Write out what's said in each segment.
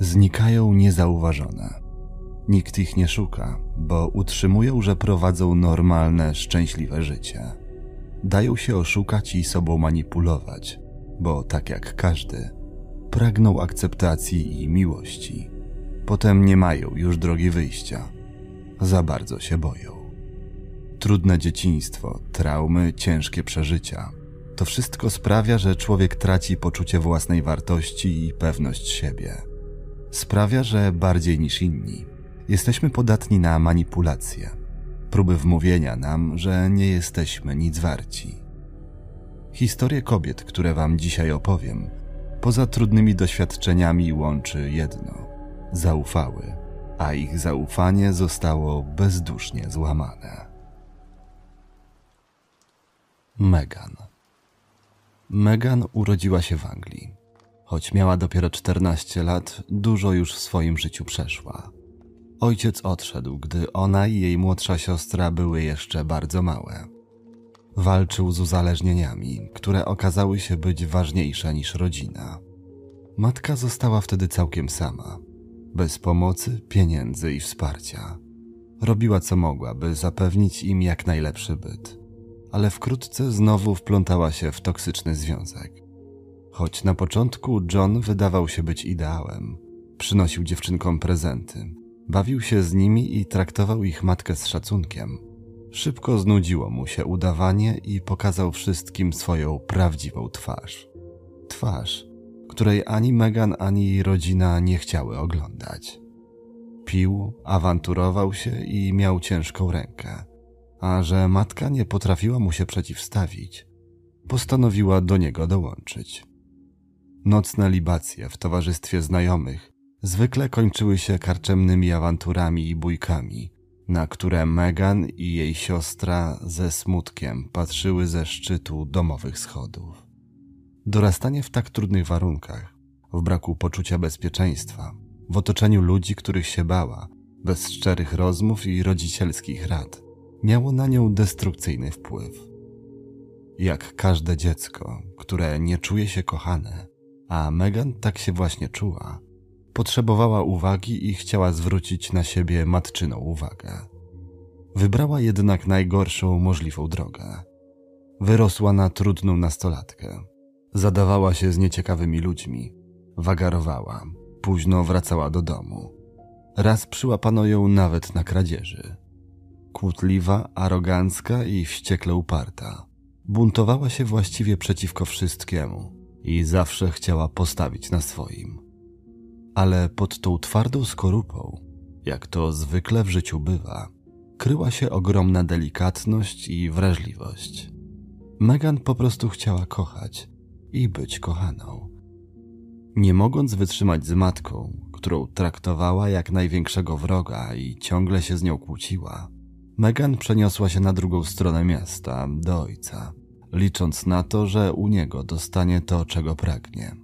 znikają niezauważone. Nikt ich nie szuka, bo utrzymują, że prowadzą normalne, szczęśliwe życie. Dają się oszukać i sobą manipulować, bo tak jak każdy, pragną akceptacji i miłości. Potem nie mają już drogi wyjścia. Za bardzo się boją. Trudne dzieciństwo, traumy, ciężkie przeżycia. To wszystko sprawia, że człowiek traci poczucie własnej wartości i pewność siebie. Sprawia, że bardziej niż inni jesteśmy podatni na manipulacje, próby wmówienia nam, że nie jesteśmy nic warci. Historie kobiet, które Wam dzisiaj opowiem, poza trudnymi doświadczeniami łączy jedno zaufały, a ich zaufanie zostało bezdusznie złamane. Megan. Megan urodziła się w Anglii. Choć miała dopiero 14 lat, dużo już w swoim życiu przeszła. Ojciec odszedł, gdy ona i jej młodsza siostra były jeszcze bardzo małe. Walczył z uzależnieniami, które okazały się być ważniejsze niż rodzina. Matka została wtedy całkiem sama, bez pomocy, pieniędzy i wsparcia. Robiła co mogła, by zapewnić im jak najlepszy byt, ale wkrótce znowu wplątała się w toksyczny związek. Choć na początku John wydawał się być ideałem, przynosił dziewczynkom prezenty, bawił się z nimi i traktował ich matkę z szacunkiem. Szybko znudziło mu się udawanie i pokazał wszystkim swoją prawdziwą twarz. Twarz, której ani Megan, ani jej rodzina nie chciały oglądać. Pił, awanturował się i miał ciężką rękę, a że matka nie potrafiła mu się przeciwstawić, postanowiła do niego dołączyć. Nocne libacje w towarzystwie znajomych zwykle kończyły się karczemnymi awanturami i bójkami, na które Megan i jej siostra ze smutkiem patrzyły ze szczytu domowych schodów. Dorastanie w tak trudnych warunkach, w braku poczucia bezpieczeństwa, w otoczeniu ludzi, których się bała, bez szczerych rozmów i rodzicielskich rad, miało na nią destrukcyjny wpływ. Jak każde dziecko, które nie czuje się kochane, a Megan tak się właśnie czuła, potrzebowała uwagi i chciała zwrócić na siebie matczyną uwagę. Wybrała jednak najgorszą możliwą drogę. Wyrosła na trudną nastolatkę, Zadawała się z nieciekawymi ludźmi, wagarowała, późno wracała do domu. Raz przyłapano ją nawet na kradzieży. Kłótliwa, arogancka i wściekle uparta. Buntowała się właściwie przeciwko wszystkiemu i zawsze chciała postawić na swoim. Ale pod tą twardą skorupą, jak to zwykle w życiu bywa, kryła się ogromna delikatność i wrażliwość. Megan po prostu chciała kochać i być kochaną. Nie mogąc wytrzymać z matką, którą traktowała jak największego wroga i ciągle się z nią kłóciła, Megan przeniosła się na drugą stronę miasta, do ojca, licząc na to, że u niego dostanie to, czego pragnie,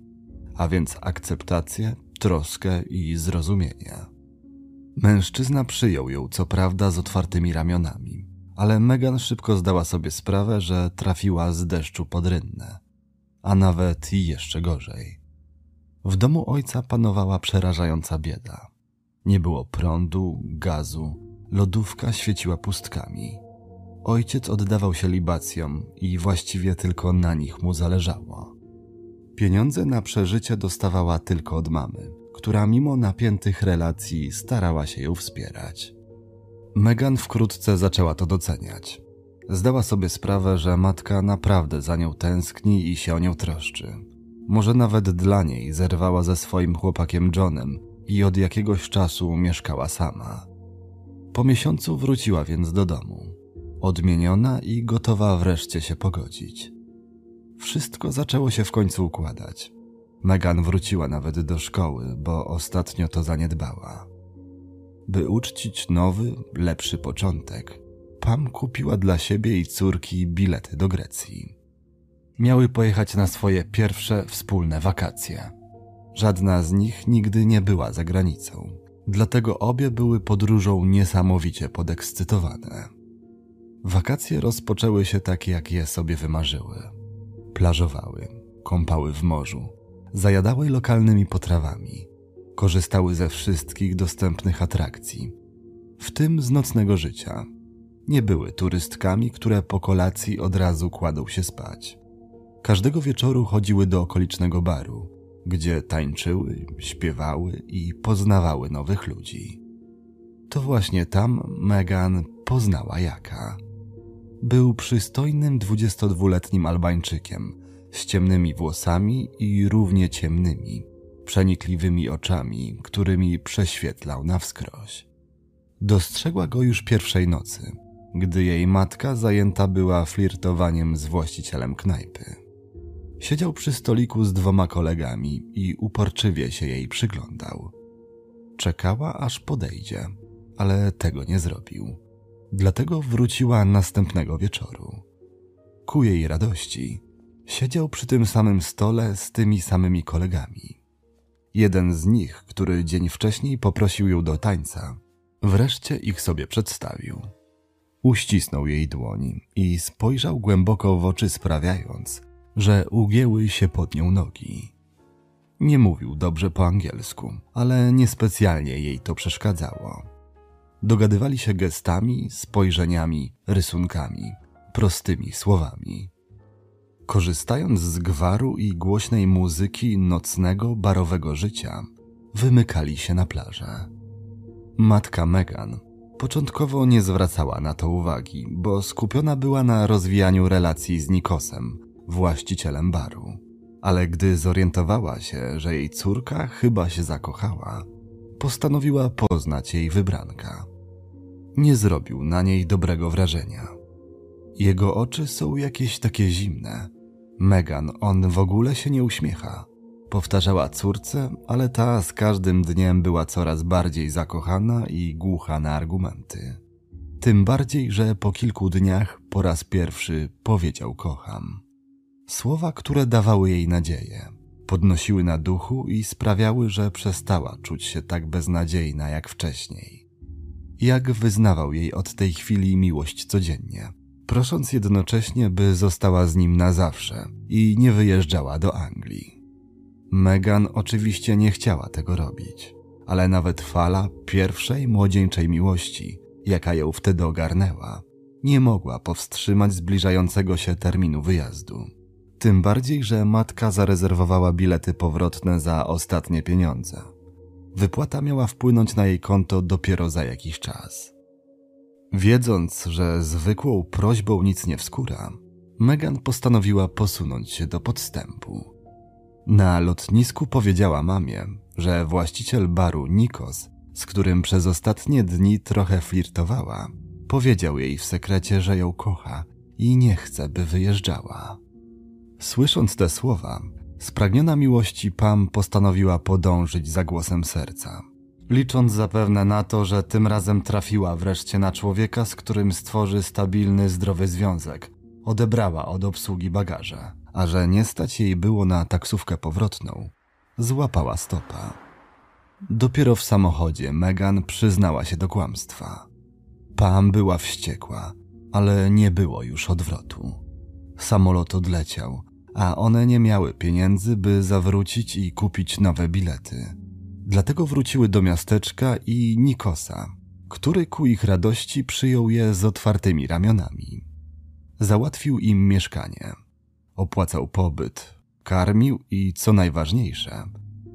a więc akceptację, troskę i zrozumienie. Mężczyzna przyjął ją, co prawda, z otwartymi ramionami, ale Megan szybko zdała sobie sprawę, że trafiła z deszczu pod rynnę a nawet jeszcze gorzej. W domu ojca panowała przerażająca bieda. Nie było prądu, gazu, lodówka świeciła pustkami. Ojciec oddawał się libacjom i właściwie tylko na nich mu zależało. Pieniądze na przeżycie dostawała tylko od mamy, która mimo napiętych relacji starała się ją wspierać. Megan wkrótce zaczęła to doceniać. Zdała sobie sprawę, że matka naprawdę za nią tęskni i się o nią troszczy. Może nawet dla niej zerwała ze swoim chłopakiem Johnem i od jakiegoś czasu mieszkała sama. Po miesiącu wróciła więc do domu, odmieniona i gotowa wreszcie się pogodzić. Wszystko zaczęło się w końcu układać. Megan wróciła nawet do szkoły, bo ostatnio to zaniedbała. By uczcić nowy, lepszy początek, Pam kupiła dla siebie i córki bilety do Grecji. Miały pojechać na swoje pierwsze wspólne wakacje. Żadna z nich nigdy nie była za granicą, dlatego obie były podróżą niesamowicie podekscytowane. Wakacje rozpoczęły się tak, jak je sobie wymarzyły. Plażowały, kąpały w morzu, zajadały lokalnymi potrawami, Korzystały ze wszystkich dostępnych atrakcji, w tym z nocnego życia. Nie były turystkami, które po kolacji od razu kładą się spać. Każdego wieczoru chodziły do okolicznego baru, gdzie tańczyły, śpiewały i poznawały nowych ludzi. To właśnie tam Megan poznała Jaka. Był przystojnym 22-letnim Albańczykiem z ciemnymi włosami i równie ciemnymi, przenikliwymi oczami, którymi prześwietlał na wskroś. Dostrzegła go już pierwszej nocy, gdy jej matka zajęta była flirtowaniem z właścicielem knajpy. Siedział przy stoliku z dwoma kolegami i uporczywie się jej przyglądał. Czekała, aż podejdzie, ale tego nie zrobił. Dlatego wróciła następnego wieczoru. Ku jej radości siedział przy tym samym stole z tymi samymi kolegami. Jeden z nich, który dzień wcześniej poprosił ją do tańca, wreszcie ich sobie przedstawił. Uścisnął jej dłoni i spojrzał głęboko w oczy, sprawiając, że ugięły się pod nią nogi. Nie mówił dobrze po angielsku, ale niespecjalnie jej to przeszkadzało. Dogadywali się gestami, spojrzeniami, rysunkami, prostymi słowami. Korzystając z gwaru i głośnej muzyki nocnego, barowego życia, wymykali się na plażę. Matka Megan początkowo nie zwracała na to uwagi, bo skupiona była na rozwijaniu relacji z Nikosem, właścicielem baru. Ale gdy zorientowała się, że jej córka chyba się zakochała, postanowiła poznać jej wybranka. Nie zrobił na niej dobrego wrażenia. Jego oczy są jakieś takie zimne. Megan, on w ogóle się nie uśmiecha. Powtarzała córce, ale ta z każdym dniem była coraz bardziej zakochana i głucha na argumenty. Tym bardziej, że po kilku dniach po raz pierwszy powiedział kocham. Słowa, które dawały jej nadzieję, podnosiły na duchu i sprawiały, że przestała czuć się tak beznadziejna jak wcześniej. Jak wyznawał jej od tej chwili miłość codziennie, prosząc jednocześnie, by została z nim na zawsze i nie wyjeżdżała do Anglii. Megan oczywiście nie chciała tego robić, ale nawet fala pierwszej młodzieńczej miłości, jaka ją wtedy ogarnęła, nie mogła powstrzymać zbliżającego się terminu wyjazdu. Tym bardziej, że matka zarezerwowała bilety powrotne za ostatnie pieniądze. Wypłata miała wpłynąć na jej konto dopiero za jakiś czas. Wiedząc, że zwykłą prośbą nic nie wskóra, Megan postanowiła posunąć się do podstępu. Na lotnisku powiedziała mamie, że właściciel baru Nikos, z którym przez ostatnie dni trochę flirtowała, powiedział jej w sekrecie, że ją kocha i nie chce, by wyjeżdżała. Słysząc te słowa, spragniona miłości Pam postanowiła podążyć za głosem serca. Licząc zapewne na to, że tym razem trafiła wreszcie na człowieka, z którym stworzy stabilny, zdrowy związek, odebrała od obsługi bagaże, a że nie stać jej było na taksówkę powrotną, złapała stopa. Dopiero w samochodzie Megan przyznała się do kłamstwa. Pam była wściekła, ale nie było już odwrotu. Samolot odleciał, a one nie miały pieniędzy, by zawrócić i kupić nowe bilety. Dlatego wróciły do miasteczka i Nikosa, który ku ich radości przyjął je z otwartymi ramionami. Załatwił im mieszkanie, opłacał pobyt, karmił i, co najważniejsze,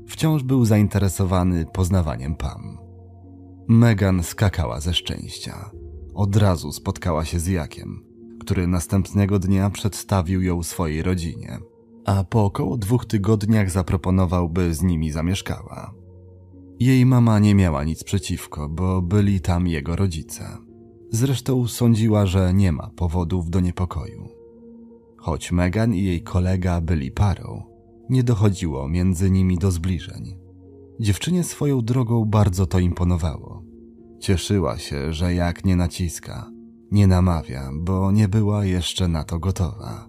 wciąż był zainteresowany poznawaniem Pam. Megan skakała ze szczęścia. Od razu spotkała się z Jakiem, który następnego dnia przedstawił ją swojej rodzinie, a po około dwóch tygodniach zaproponował, by z nimi zamieszkała. Jej mama nie miała nic przeciwko, bo byli tam jego rodzice. Zresztą sądziła, że nie ma powodów do niepokoju. Choć Megan i jej kolega byli parą, nie dochodziło między nimi do zbliżeń. Dziewczynie swoją drogą bardzo to imponowało. Cieszyła się, że jak nie naciska, nie namawia, bo nie była jeszcze na to gotowa.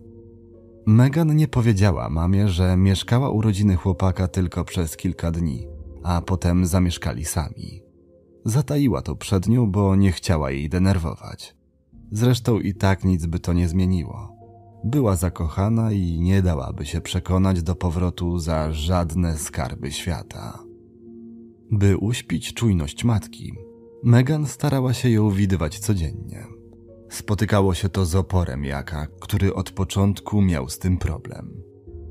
Megan nie powiedziała mamie, że mieszkała u rodziny chłopaka tylko przez kilka dni, a potem zamieszkali sami. Zataiła to przed nią, bo nie chciała jej denerwować. Zresztą i tak nic by to nie zmieniło. Była zakochana i nie dałaby się przekonać do powrotu za żadne skarby świata. By uśpić czujność matki, Megan starała się ją widywać codziennie. Spotykało się to z oporem Jaka, który od początku miał z tym problem.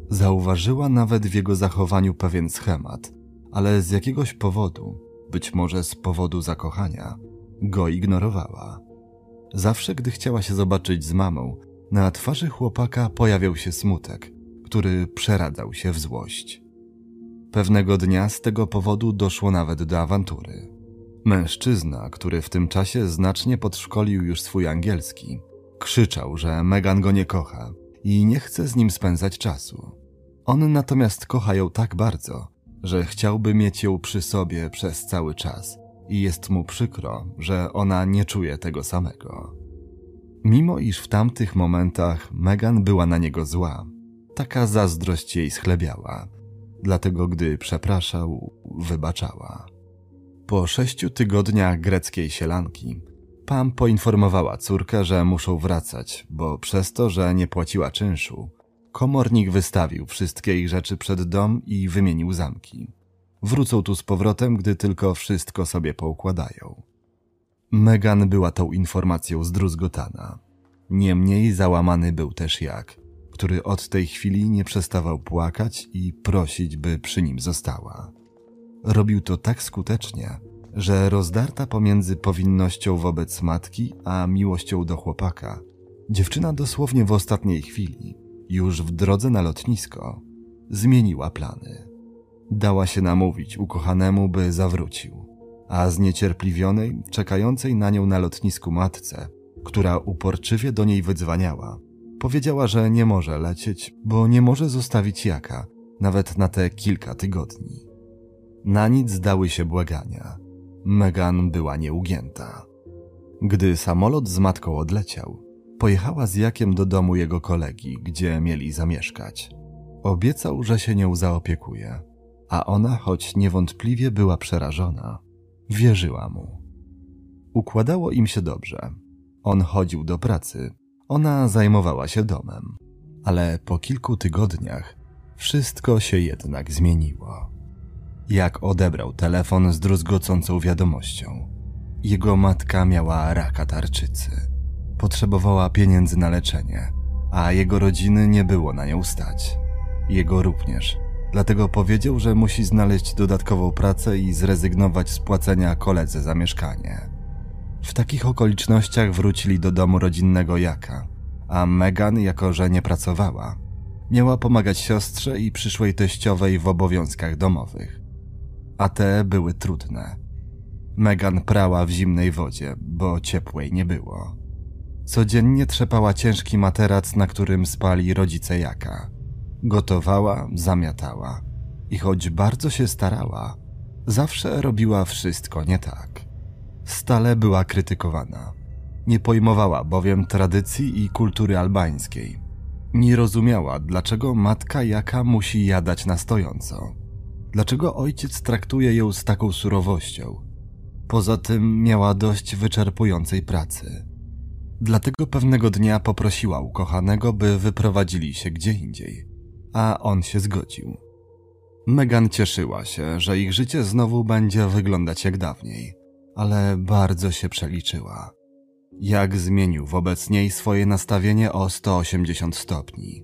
Zauważyła nawet w jego zachowaniu pewien schemat, ale z jakiegoś powodu, być może z powodu zakochania, go ignorowała. Zawsze, gdy chciała się zobaczyć z mamą, na twarzy chłopaka pojawiał się smutek, który przeradzał się w złość. Pewnego dnia z tego powodu doszło nawet do awantury. Mężczyzna, który w tym czasie znacznie podszkolił już swój angielski, krzyczał, że Megan go nie kocha i nie chce z nim spędzać czasu. On natomiast kocha ją tak bardzo, że chciałby mieć ją przy sobie przez cały czas i jest mu przykro, że ona nie czuje tego samego. Mimo iż w tamtych momentach Megan była na niego zła, taka zazdrość jej schlebiała, dlatego gdy przepraszał, wybaczała. Po sześciu tygodniach greckiej sielanki, Pam poinformowała córkę, że muszą wracać, bo przez to, że nie płaciła czynszu, komornik wystawił wszystkie ich rzeczy przed dom i wymienił zamki. Wrócą tu z powrotem, gdy tylko wszystko sobie poukładają. Megan była tą informacją zdruzgotana. Niemniej załamany był też Jak, który od tej chwili nie przestawał płakać i prosić, by przy nim została. Robił to tak skutecznie, że rozdarta pomiędzy powinnością wobec matki a miłością do chłopaka, dziewczyna dosłownie w ostatniej chwili, już w drodze na lotnisko, zmieniła plany. Dała się namówić ukochanemu, by zawrócił, a zniecierpliwionej, czekającej na nią na lotnisku matce, która uporczywie do niej wydzwaniała, powiedziała, że nie może lecieć, bo nie może zostawić jaka, nawet na te kilka tygodni. Na nic zdały się błagania. Megan była nieugięta. Gdy samolot z matką odleciał, pojechała z Jakiem do domu jego kolegi, gdzie mieli zamieszkać. Obiecał, że się nią zaopiekuje, a ona, choć niewątpliwie była przerażona, wierzyła mu. Układało im się dobrze. On chodził do pracy, ona zajmowała się domem, ale po kilku tygodniach wszystko się jednak zmieniło jak odebrał telefon z druzgocącą wiadomością. Jego matka miała raka tarczycy. Potrzebowała pieniędzy na leczenie, a jego rodziny nie było na nią stać. Jego również. Dlatego powiedział, że musi znaleźć dodatkową pracę i zrezygnować z płacenia koledze za mieszkanie. W takich okolicznościach wrócili do domu rodzinnego Jaka, a Megan, jako że nie pracowała, miała pomagać siostrze i przyszłej teściowej w obowiązkach domowych a te były trudne. Megan prała w zimnej wodzie, bo ciepłej nie było. Codziennie trzepała ciężki materac, na którym spali rodzice Jaka. Gotowała, zamiatała i choć bardzo się starała, zawsze robiła wszystko nie tak. Stale była krytykowana. Nie pojmowała bowiem tradycji i kultury albańskiej. Nie rozumiała, dlaczego matka Jaka musi jadać na stojąco Dlaczego ojciec traktuje ją z taką surowością? Poza tym miała dość wyczerpującej pracy. Dlatego pewnego dnia poprosiła ukochanego, by wyprowadzili się gdzie indziej, a on się zgodził. Megan cieszyła się, że ich życie znowu będzie wyglądać jak dawniej, ale bardzo się przeliczyła. Jak zmienił wobec niej swoje nastawienie o 180 stopni.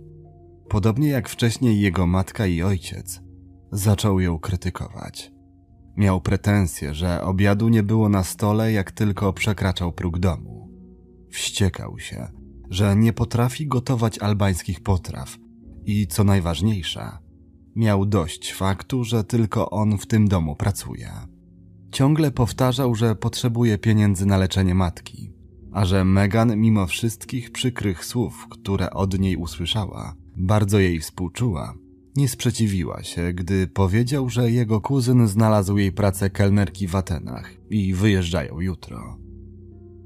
Podobnie jak wcześniej jego matka i ojciec, zaczął ją krytykować. Miał pretensje, że obiadu nie było na stole, jak tylko przekraczał próg domu. Wściekał się, że nie potrafi gotować albańskich potraw i, co najważniejsze, miał dość faktu, że tylko on w tym domu pracuje. Ciągle powtarzał, że potrzebuje pieniędzy na leczenie matki, a że Megan, mimo wszystkich przykrych słów, które od niej usłyszała, bardzo jej współczuła nie sprzeciwiła się, gdy powiedział, że jego kuzyn znalazł jej pracę kelnerki w Atenach i wyjeżdżają jutro.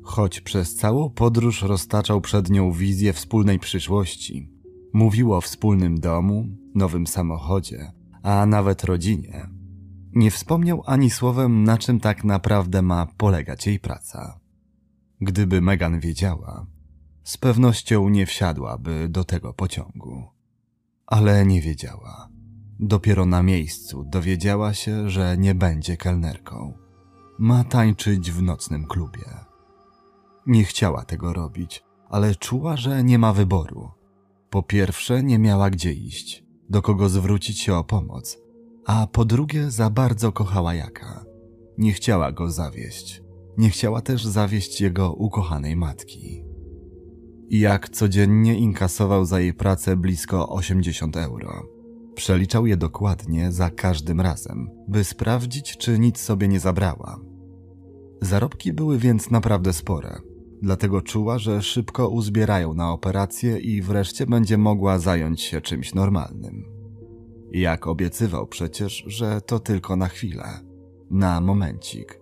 Choć przez całą podróż roztaczał przed nią wizję wspólnej przyszłości, mówił o wspólnym domu, nowym samochodzie, a nawet rodzinie. Nie wspomniał ani słowem, na czym tak naprawdę ma polegać jej praca. Gdyby Megan wiedziała, z pewnością nie wsiadłaby do tego pociągu ale nie wiedziała. Dopiero na miejscu dowiedziała się, że nie będzie kelnerką. Ma tańczyć w nocnym klubie. Nie chciała tego robić, ale czuła, że nie ma wyboru. Po pierwsze, nie miała gdzie iść, do kogo zwrócić się o pomoc, a po drugie, za bardzo kochała Jaka. Nie chciała go zawieść. Nie chciała też zawieść jego ukochanej matki. Jak codziennie inkasował za jej pracę blisko 80 euro. Przeliczał je dokładnie za każdym razem, by sprawdzić, czy nic sobie nie zabrała. Zarobki były więc naprawdę spore, dlatego czuła, że szybko uzbierają na operację i wreszcie będzie mogła zająć się czymś normalnym. Jak obiecywał przecież, że to tylko na chwilę, na momencik.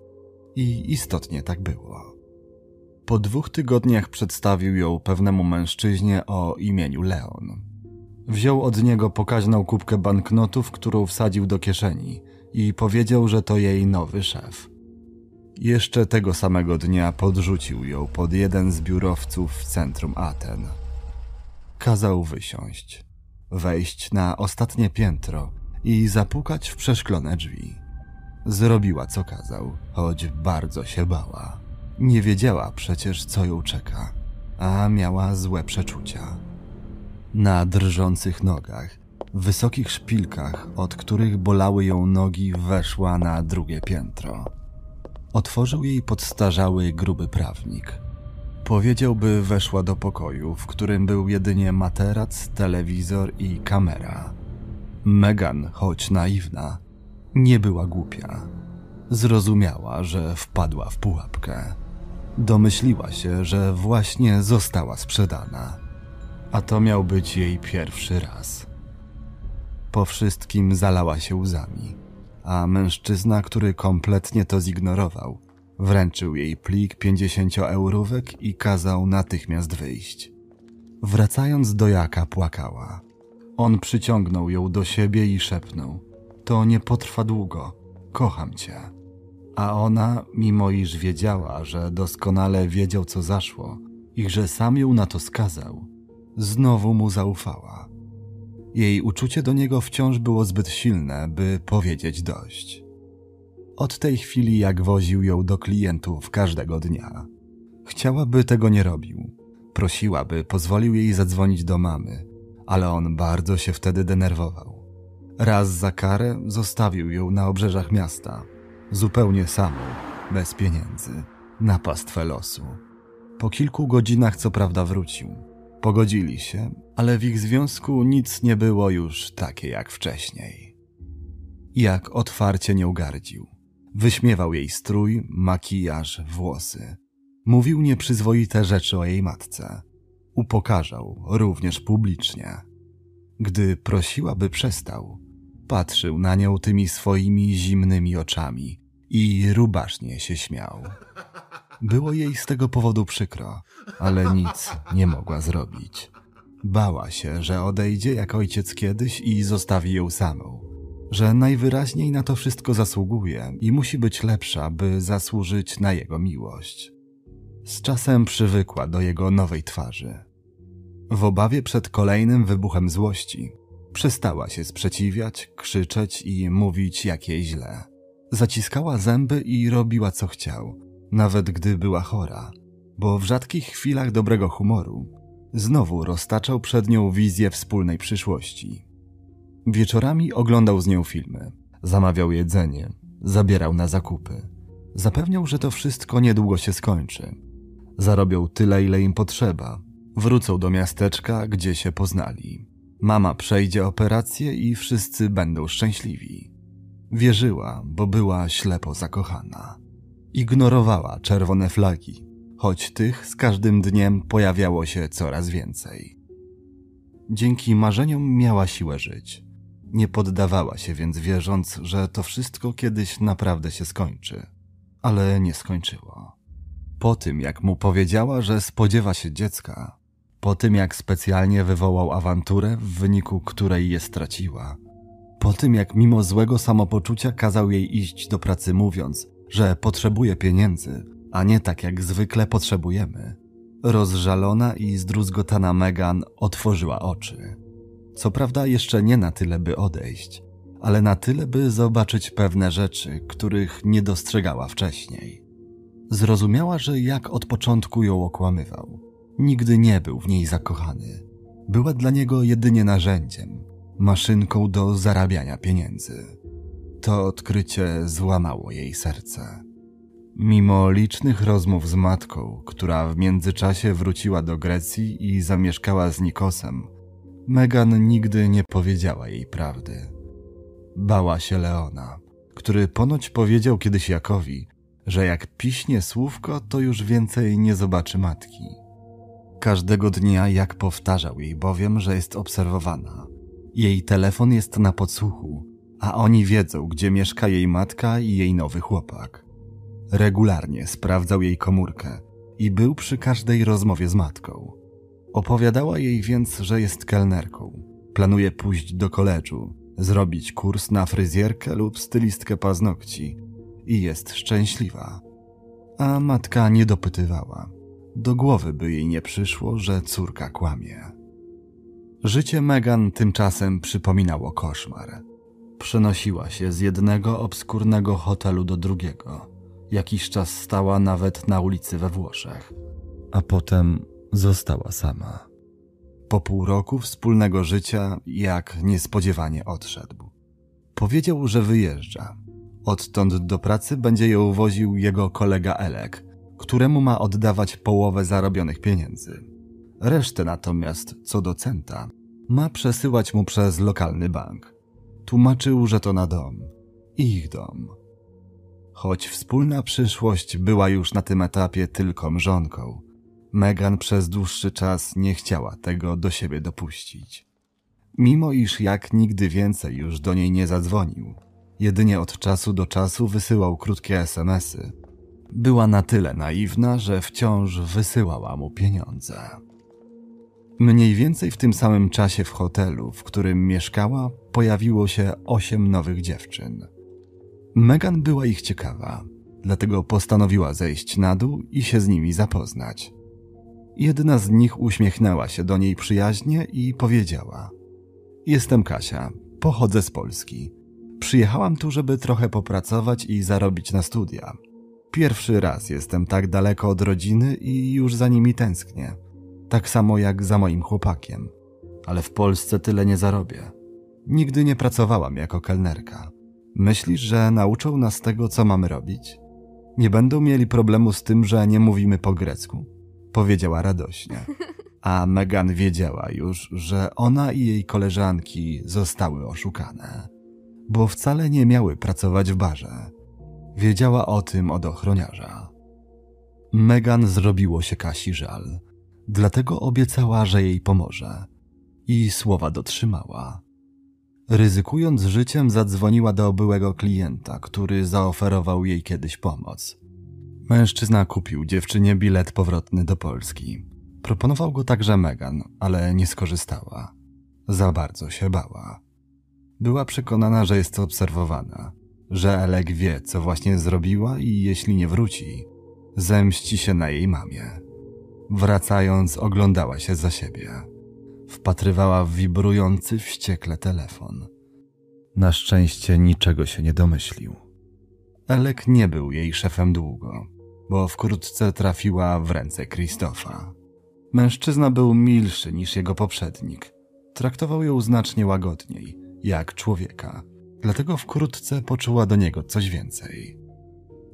I istotnie tak było. Po dwóch tygodniach przedstawił ją pewnemu mężczyźnie o imieniu Leon. Wziął od niego pokaźną kubkę banknotów, którą wsadził do kieszeni i powiedział, że to jej nowy szef. Jeszcze tego samego dnia podrzucił ją pod jeden z biurowców w centrum Aten. Kazał wysiąść, wejść na ostatnie piętro i zapukać w przeszklone drzwi. Zrobiła co kazał, choć bardzo się bała. Nie wiedziała przecież, co ją czeka, a miała złe przeczucia. Na drżących nogach, wysokich szpilkach, od których bolały ją nogi, weszła na drugie piętro. Otworzył jej podstarzały, gruby prawnik. Powiedział, by weszła do pokoju, w którym był jedynie materac, telewizor i kamera. Megan, choć naiwna, nie była głupia. Zrozumiała, że wpadła w pułapkę. Domyśliła się, że właśnie została sprzedana. A to miał być jej pierwszy raz. Po wszystkim zalała się łzami, a mężczyzna, który kompletnie to zignorował, wręczył jej plik 50 eurówek i kazał natychmiast wyjść. Wracając do Jaka płakała. On przyciągnął ją do siebie i szepnął: To nie potrwa długo, kocham cię. A ona, mimo iż wiedziała, że doskonale wiedział, co zaszło i że sam ją na to skazał, znowu mu zaufała. Jej uczucie do niego wciąż było zbyt silne, by powiedzieć dość. Od tej chwili, jak woził ją do klientów każdego dnia, chciałaby tego nie robił. Prosiła, by pozwolił jej zadzwonić do mamy, ale on bardzo się wtedy denerwował. Raz za karę zostawił ją na obrzeżach miasta, zupełnie samą, bez pieniędzy, na pastwę losu. Po kilku godzinach co prawda wrócił. Pogodzili się, ale w ich związku nic nie było już takie jak wcześniej. Jak otwarcie nią gardził. Wyśmiewał jej strój, makijaż, włosy. Mówił nieprzyzwoite rzeczy o jej matce. Upokarzał również publicznie. Gdy prosiła, by przestał, patrzył na nią tymi swoimi zimnymi oczami i rubasznie się śmiał. Było jej z tego powodu przykro, ale nic nie mogła zrobić. Bała się, że odejdzie jak ojciec kiedyś i zostawi ją samą, że najwyraźniej na to wszystko zasługuje i musi być lepsza, by zasłużyć na jego miłość. Z czasem przywykła do jego nowej twarzy. W obawie przed kolejnym wybuchem złości przestała się sprzeciwiać, krzyczeć i mówić jak jej źle. Zaciskała zęby i robiła co chciał, nawet gdy była chora, bo w rzadkich chwilach dobrego humoru znowu roztaczał przed nią wizję wspólnej przyszłości. Wieczorami oglądał z nią filmy, zamawiał jedzenie, zabierał na zakupy. Zapewniał, że to wszystko niedługo się skończy. Zarobią tyle, ile im potrzeba. Wrócą do miasteczka, gdzie się poznali. Mama przejdzie operację i wszyscy będą szczęśliwi. Wierzyła, bo była ślepo zakochana. Ignorowała czerwone flagi, choć tych z każdym dniem pojawiało się coraz więcej. Dzięki marzeniom miała siłę żyć. Nie poddawała się więc wierząc, że to wszystko kiedyś naprawdę się skończy. Ale nie skończyło. Po tym, jak mu powiedziała, że spodziewa się dziecka, po tym, jak specjalnie wywołał awanturę, w wyniku której je straciła, po tym, jak mimo złego samopoczucia kazał jej iść do pracy, mówiąc, że potrzebuje pieniędzy, a nie tak jak zwykle potrzebujemy. Rozżalona i zdruzgotana Megan otworzyła oczy. Co prawda jeszcze nie na tyle, by odejść, ale na tyle, by zobaczyć pewne rzeczy, których nie dostrzegała wcześniej. Zrozumiała, że jak od początku ją okłamywał. Nigdy nie był w niej zakochany. Była dla niego jedynie narzędziem, maszynką do zarabiania pieniędzy. To odkrycie złamało jej serce. Mimo licznych rozmów z matką, która w międzyczasie wróciła do Grecji i zamieszkała z Nikosem, Megan nigdy nie powiedziała jej prawdy. Bała się Leona, który ponoć powiedział kiedyś Jakowi, że jak piśnie słówko, to już więcej nie zobaczy matki. Każdego dnia jak powtarzał jej bowiem, że jest obserwowana. Jej telefon jest na podsłuchu, a oni wiedzą, gdzie mieszka jej matka i jej nowy chłopak. Regularnie sprawdzał jej komórkę i był przy każdej rozmowie z matką. Opowiadała jej więc, że jest kelnerką, planuje pójść do koledżu, zrobić kurs na fryzjerkę lub stylistkę paznokci i jest szczęśliwa. A matka nie dopytywała. Do głowy by jej nie przyszło, że córka kłamie. Życie Megan tymczasem przypominało koszmar. Przenosiła się z jednego obskurnego hotelu do drugiego. Jakiś czas stała nawet na ulicy we Włoszech, a potem została sama. Po pół roku wspólnego życia, jak niespodziewanie odszedł. Powiedział, że wyjeżdża. Odtąd do pracy będzie ją woził jego kolega Elek, któremu ma oddawać połowę zarobionych pieniędzy. Resztę natomiast, co do centa, ma przesyłać mu przez lokalny bank. Tłumaczył, że to na dom. Ich dom. Choć wspólna przyszłość była już na tym etapie tylko mrzonką, Megan przez dłuższy czas nie chciała tego do siebie dopuścić. Mimo iż jak nigdy więcej już do niej nie zadzwonił, jedynie od czasu do czasu wysyłał krótkie SMSy, była na tyle naiwna, że wciąż wysyłała mu pieniądze. Mniej więcej w tym samym czasie w hotelu, w którym mieszkała, pojawiło się osiem nowych dziewczyn. Megan była ich ciekawa, dlatego postanowiła zejść na dół i się z nimi zapoznać. Jedna z nich uśmiechnęła się do niej przyjaźnie i powiedziała: Jestem Kasia, pochodzę z Polski. Przyjechałam tu, żeby trochę popracować i zarobić na studia. Pierwszy raz jestem tak daleko od rodziny i już za nimi tęsknię. Tak samo jak za moim chłopakiem. Ale w Polsce tyle nie zarobię. Nigdy nie pracowałam jako kelnerka. Myślisz, że nauczą nas tego, co mamy robić? Nie będą mieli problemu z tym, że nie mówimy po grecku? Powiedziała radośnie. A Megan wiedziała już, że ona i jej koleżanki zostały oszukane, bo wcale nie miały pracować w barze. Wiedziała o tym od ochroniarza. Megan zrobiło się Kasi żal, dlatego obiecała, że jej pomoże. I słowa dotrzymała. Ryzykując życiem, zadzwoniła do byłego klienta, który zaoferował jej kiedyś pomoc. Mężczyzna kupił dziewczynie bilet powrotny do Polski. Proponował go także Megan, ale nie skorzystała. Za bardzo się bała. Była przekonana, że jest obserwowana, że Elek wie, co właśnie zrobiła i jeśli nie wróci, zemści się na jej mamie. Wracając, oglądała się za siebie. Wpatrywała w wibrujący wściekle telefon. Na szczęście niczego się nie domyślił. Elek nie był jej szefem długo, bo wkrótce trafiła w ręce Krzysztofa. Mężczyzna był milszy niż jego poprzednik. Traktował ją znacznie łagodniej, jak człowieka, dlatego wkrótce poczuła do niego coś więcej.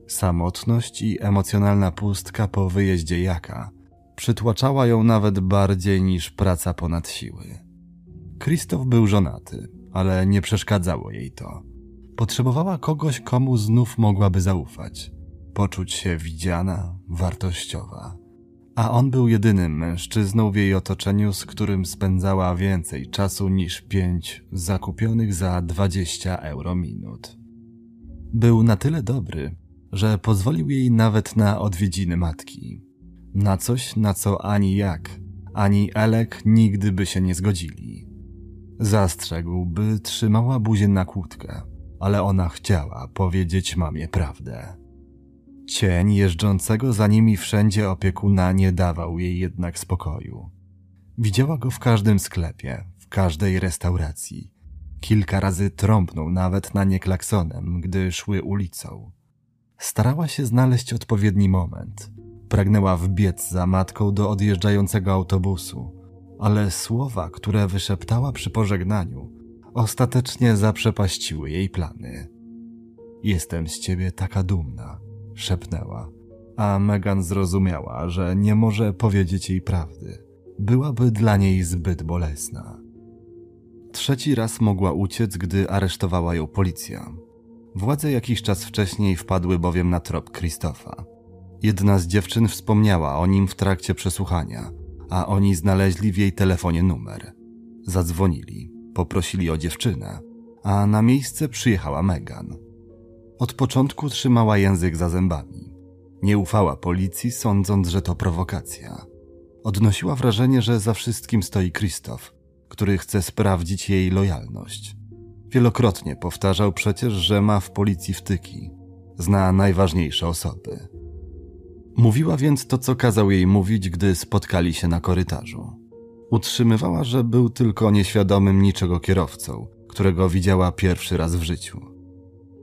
Samotność i emocjonalna pustka po wyjeździe Jaka przytłaczała ją nawet bardziej niż praca ponad siły. Krzysztof był żonaty, ale nie przeszkadzało jej to. Potrzebowała kogoś, komu znów mogłaby zaufać, poczuć się widziana, wartościowa. A on był jedynym mężczyzną w jej otoczeniu, z którym spędzała więcej czasu niż pięć zakupionych za 20 euro minut. Był na tyle dobry, że pozwolił jej nawet na odwiedziny matki. Na coś, na co ani jak, ani Elek nigdy by się nie zgodzili. Zastrzegł, by trzymała buzię na kłódkę, ale ona chciała powiedzieć mamie prawdę. Cień jeżdżącego za nimi wszędzie opiekuna nie dawał jej jednak spokoju. Widziała go w każdym sklepie, w każdej restauracji. Kilka razy trąbnął nawet na nie klaksonem, gdy szły ulicą. Starała się znaleźć odpowiedni moment. Pragnęła wbiec za matką do odjeżdżającego autobusu, ale słowa, które wyszeptała przy pożegnaniu, ostatecznie zaprzepaściły jej plany. Jestem z ciebie taka dumna, szepnęła, a Megan zrozumiała, że nie może powiedzieć jej prawdy. Byłaby dla niej zbyt bolesna. Trzeci raz mogła uciec, gdy aresztowała ją policja. Władze jakiś czas wcześniej wpadły bowiem na trop Krzysztofa. Jedna z dziewczyn wspomniała o nim w trakcie przesłuchania, a oni znaleźli w jej telefonie numer. Zadzwonili, poprosili o dziewczynę, a na miejsce przyjechała Megan. Od początku trzymała język za zębami. Nie ufała policji, sądząc, że to prowokacja. Odnosiła wrażenie, że za wszystkim stoi Krzysztof, który chce sprawdzić jej lojalność. Wielokrotnie powtarzał przecież, że ma w policji wtyki. Zna najważniejsze osoby. Mówiła więc to, co kazał jej mówić, gdy spotkali się na korytarzu. Utrzymywała, że był tylko nieświadomym niczego kierowcą, którego widziała pierwszy raz w życiu.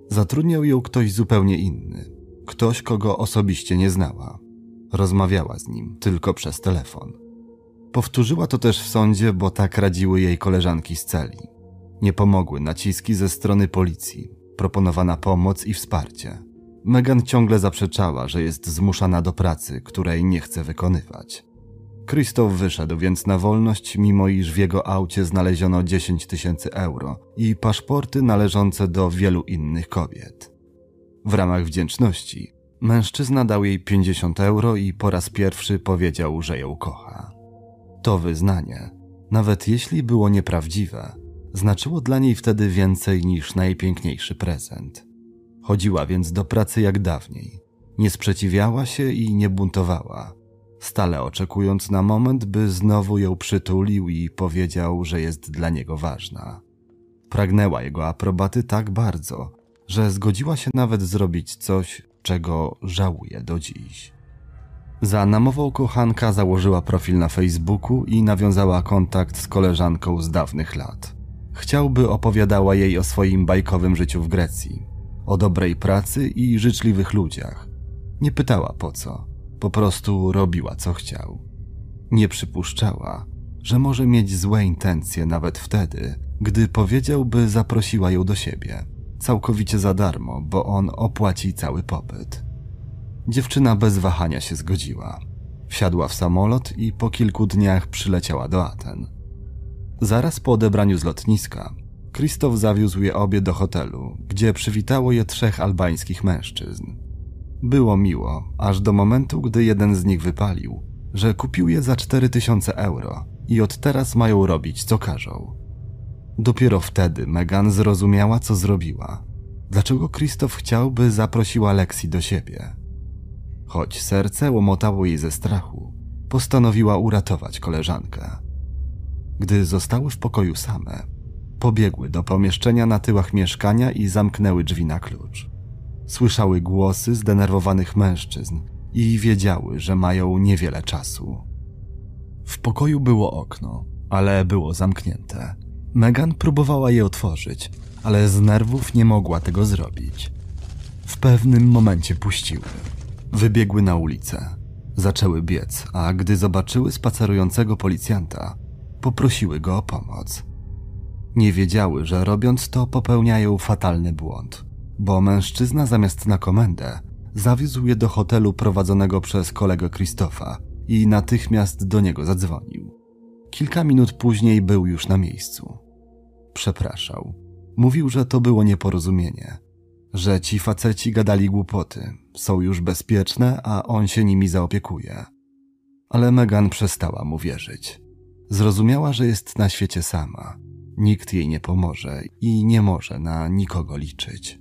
Zatrudniał ją ktoś zupełnie inny, ktoś, kogo osobiście nie znała. Rozmawiała z nim tylko przez telefon. Powtórzyła to też w sądzie, bo tak radziły jej koleżanki z celi. Nie pomogły naciski ze strony policji, proponowana pomoc i wsparcie. Megan ciągle zaprzeczała, że jest zmuszana do pracy, której nie chce wykonywać. Krzysztof wyszedł więc na wolność, mimo iż w jego aucie znaleziono 10 tysięcy euro i paszporty należące do wielu innych kobiet. W ramach wdzięczności mężczyzna dał jej 50 euro i po raz pierwszy powiedział, że ją kocha. To wyznanie, nawet jeśli było nieprawdziwe, znaczyło dla niej wtedy więcej niż najpiękniejszy prezent. Chodziła więc do pracy jak dawniej. Nie sprzeciwiała się i nie buntowała, stale oczekując na moment, by znowu ją przytulił i powiedział, że jest dla niego ważna. Pragnęła jego aprobaty tak bardzo, że zgodziła się nawet zrobić coś, czego żałuje do dziś. Za namową kochanka założyła profil na Facebooku i nawiązała kontakt z koleżanką z dawnych lat. Chciałby opowiadała jej o swoim bajkowym życiu w Grecji, o dobrej pracy i życzliwych ludziach. Nie pytała po co, po prostu robiła co chciał. Nie przypuszczała, że może mieć złe intencje nawet wtedy, gdy powiedział, by zaprosiła ją do siebie, całkowicie za darmo, bo on opłaci cały pobyt. Dziewczyna bez wahania się zgodziła. Wsiadła w samolot i po kilku dniach przyleciała do Aten. Zaraz po odebraniu z lotniska, Krzysztof zawiózł je obie do hotelu, gdzie przywitało je trzech albańskich mężczyzn. Było miło, aż do momentu, gdy jeden z nich wypalił, że kupił je za 4000 euro i od teraz mają robić co każą. Dopiero wtedy Megan zrozumiała, co zrobiła. Dlaczego Krzysztof chciałby zaprosiła Lexi do siebie? Choć serce łomotało jej ze strachu, postanowiła uratować koleżankę. Gdy zostały w pokoju same, pobiegły do pomieszczenia na tyłach mieszkania i zamknęły drzwi na klucz. Słyszały głosy zdenerwowanych mężczyzn i wiedziały, że mają niewiele czasu. W pokoju było okno, ale było zamknięte. Megan próbowała je otworzyć, ale z nerwów nie mogła tego zrobić. W pewnym momencie puściły. Wybiegły na ulicę. Zaczęły biec, a gdy zobaczyły spacerującego policjanta, poprosiły go o pomoc. Nie wiedziały, że robiąc to popełniają fatalny błąd, bo mężczyzna zamiast na komendę zawiózł je do hotelu prowadzonego przez kolegę Krzysztofa i natychmiast do niego zadzwonił. Kilka minut później był już na miejscu. Przepraszał. Mówił, że to było nieporozumienie, że ci faceci gadali głupoty, są już bezpieczne, a on się nimi zaopiekuje. Ale Megan przestała mu wierzyć. Zrozumiała, że jest na świecie sama. Nikt jej nie pomoże i nie może na nikogo liczyć.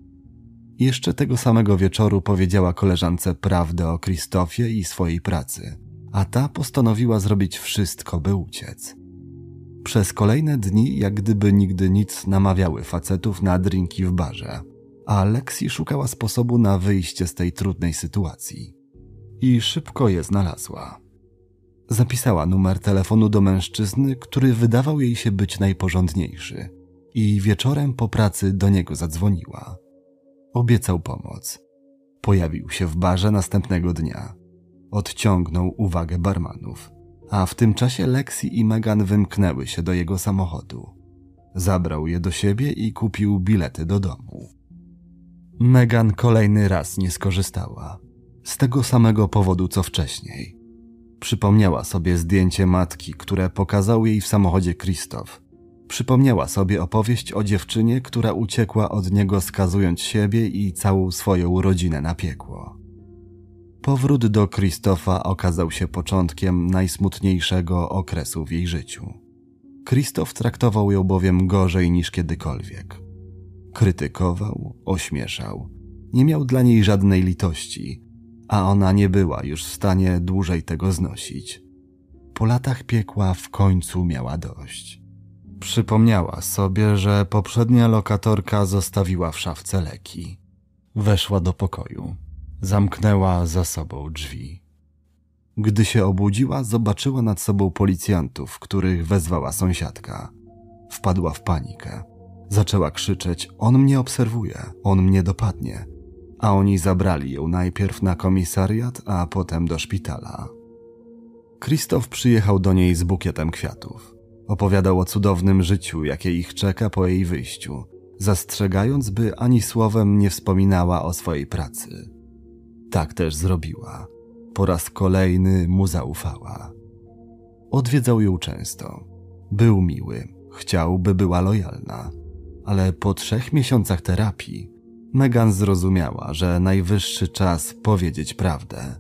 Jeszcze tego samego wieczoru powiedziała koleżance prawdę o Krzysztofie i swojej pracy, a ta postanowiła zrobić wszystko, by uciec. Przez kolejne dni, jak gdyby nigdy nic, namawiały facetów na drinki w barze, a Lexi szukała sposobu na wyjście z tej trudnej sytuacji. I szybko je znalazła. Zapisała numer telefonu do mężczyzny, który wydawał jej się być najporządniejszy i wieczorem po pracy do niego zadzwoniła. Obiecał pomoc. Pojawił się w barze następnego dnia. Odciągnął uwagę barmanów, a w tym czasie Lexi i Megan wymknęły się do jego samochodu. Zabrał je do siebie i kupił bilety do domu. Megan kolejny raz nie skorzystała. Z tego samego powodu co wcześniej. Przypomniała sobie zdjęcie matki, które pokazał jej w samochodzie Krzysztof. Przypomniała sobie opowieść o dziewczynie, która uciekła od niego skazując siebie i całą swoją rodzinę na piekło. Powrót do Krzysztofa okazał się początkiem najsmutniejszego okresu w jej życiu. Krzysztof traktował ją bowiem gorzej niż kiedykolwiek. Krytykował, ośmieszał. Nie miał dla niej żadnej litości, a ona nie była już w stanie dłużej tego znosić. Po latach piekła w końcu miała dość. Przypomniała sobie, że poprzednia lokatorka zostawiła w szafce leki. Weszła do pokoju. Zamknęła za sobą drzwi. Gdy się obudziła, zobaczyła nad sobą policjantów, których wezwała sąsiadka. Wpadła w panikę. Zaczęła krzyczeć: On mnie obserwuje, on mnie dopadnie. A oni zabrali ją najpierw na komisariat, a potem do szpitala. Krzysztof przyjechał do niej z bukietem kwiatów. Opowiadał o cudownym życiu, jakie ich czeka po jej wyjściu, zastrzegając, by ani słowem nie wspominała o swojej pracy. Tak też zrobiła. Po raz kolejny mu zaufała. Odwiedzał ją często. Był miły, chciał, by była lojalna ale po trzech miesiącach terapii Megan zrozumiała, że najwyższy czas powiedzieć prawdę,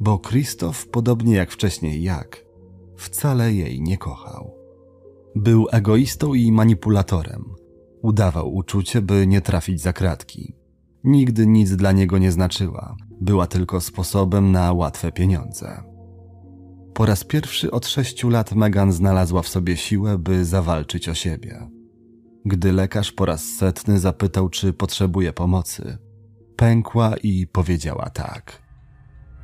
bo Krzysztof, podobnie jak wcześniej Jak, wcale jej nie kochał. Był egoistą i manipulatorem. Udawał uczucie, by nie trafić za kratki. Nigdy nic dla niego nie znaczyła, była tylko sposobem na łatwe pieniądze. Po raz pierwszy od sześciu lat Megan znalazła w sobie siłę, by zawalczyć o siebie. Gdy lekarz po raz setny zapytał, czy potrzebuje pomocy, pękła i powiedziała tak.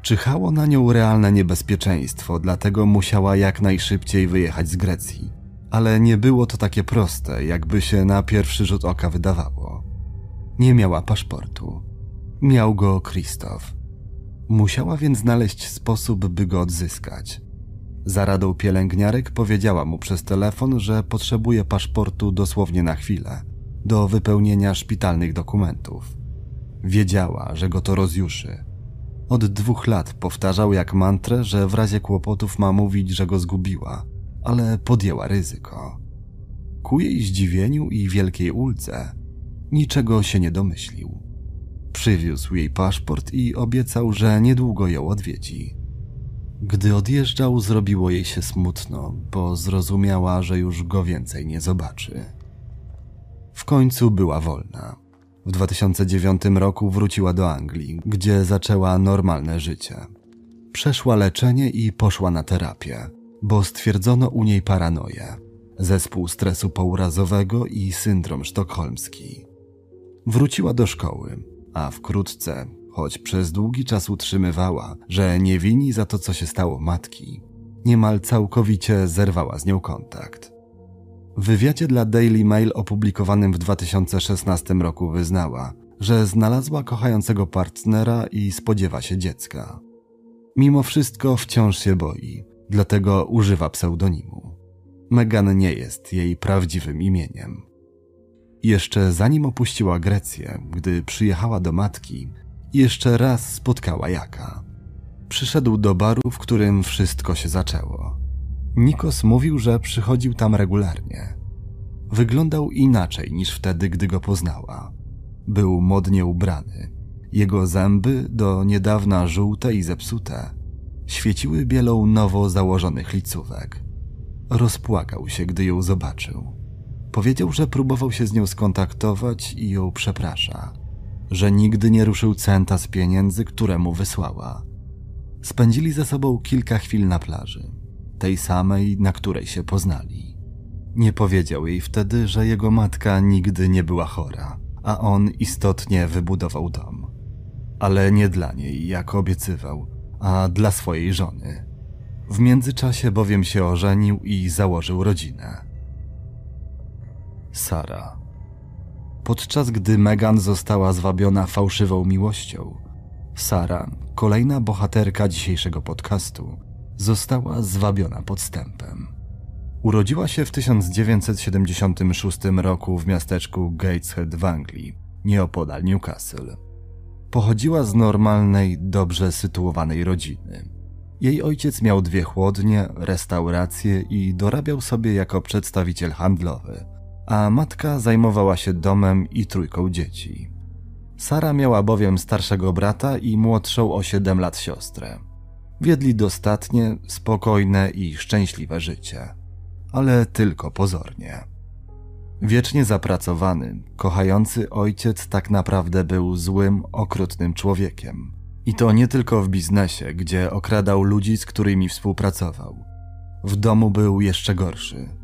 Czyhało na nią realne niebezpieczeństwo, dlatego musiała jak najszybciej wyjechać z Grecji. Ale nie było to takie proste, jakby się na pierwszy rzut oka wydawało. Nie miała paszportu. Miał go Krzysztof. Musiała więc znaleźć sposób, by go odzyskać. Za radą pielęgniarek powiedziała mu przez telefon, że potrzebuje paszportu dosłownie na chwilę, do wypełnienia szpitalnych dokumentów. Wiedziała, że go to rozjuszy. Od dwóch lat powtarzał jak mantrę, że w razie kłopotów ma mówić, że go zgubiła, ale podjęła ryzyko. Ku jej zdziwieniu i wielkiej ulce niczego się nie domyślił. Przywiózł jej paszport i obiecał, że niedługo ją odwiedzi. Gdy odjeżdżał, zrobiło jej się smutno, bo zrozumiała, że już go więcej nie zobaczy. W końcu była wolna. W 2009 roku wróciła do Anglii, gdzie zaczęła normalne życie. Przeszła leczenie i poszła na terapię, bo stwierdzono u niej paranoję, zespół stresu pourazowego i syndrom sztokholmski. Wróciła do szkoły, a wkrótce choć przez długi czas utrzymywała, że nie wini za to, co się stało matki, niemal całkowicie zerwała z nią kontakt. W wywiadzie dla Daily Mail opublikowanym w 2016 roku wyznała, że znalazła kochającego partnera i spodziewa się dziecka. Mimo wszystko wciąż się boi, dlatego używa pseudonimu. Megan nie jest jej prawdziwym imieniem. Jeszcze zanim opuściła Grecję, gdy przyjechała do matki, jeszcze raz spotkała Jaka. Przyszedł do baru, w którym wszystko się zaczęło. Nikos mówił, że przychodził tam regularnie. Wyglądał inaczej niż wtedy, gdy go poznała. Był modnie ubrany. Jego zęby, do niedawna żółte i zepsute, świeciły bielą nowo założonych licówek. Rozpłakał się, gdy ją zobaczył. Powiedział, że próbował się z nią skontaktować i ją przeprasza że nigdy nie ruszył centa z pieniędzy, które mu wysłała. Spędzili ze sobą kilka chwil na plaży, tej samej, na której się poznali. Nie powiedział jej wtedy, że jego matka nigdy nie była chora, a on istotnie wybudował dom. Ale nie dla niej, jak obiecywał, a dla swojej żony. W międzyczasie bowiem się ożenił i założył rodzinę. Sara. Podczas gdy Megan została zwabiona fałszywą miłością, Sara, kolejna bohaterka dzisiejszego podcastu, została zwabiona podstępem. Urodziła się w 1976 roku w miasteczku Gateshead w Anglii, nieopodal Newcastle. Pochodziła z normalnej, dobrze sytuowanej rodziny. Jej ojciec miał dwie chłodnie, restauracje i dorabiał sobie jako przedstawiciel handlowy, a matka zajmowała się domem i trójką dzieci. Sara miała bowiem starszego brata i młodszą o 7 lat siostrę. Wiedli dostatnie, spokojne i szczęśliwe życie, ale tylko pozornie. Wiecznie zapracowany, kochający ojciec tak naprawdę był złym, okrutnym człowiekiem. I to nie tylko w biznesie, gdzie okradał ludzi, z którymi współpracował. W domu był jeszcze gorszy.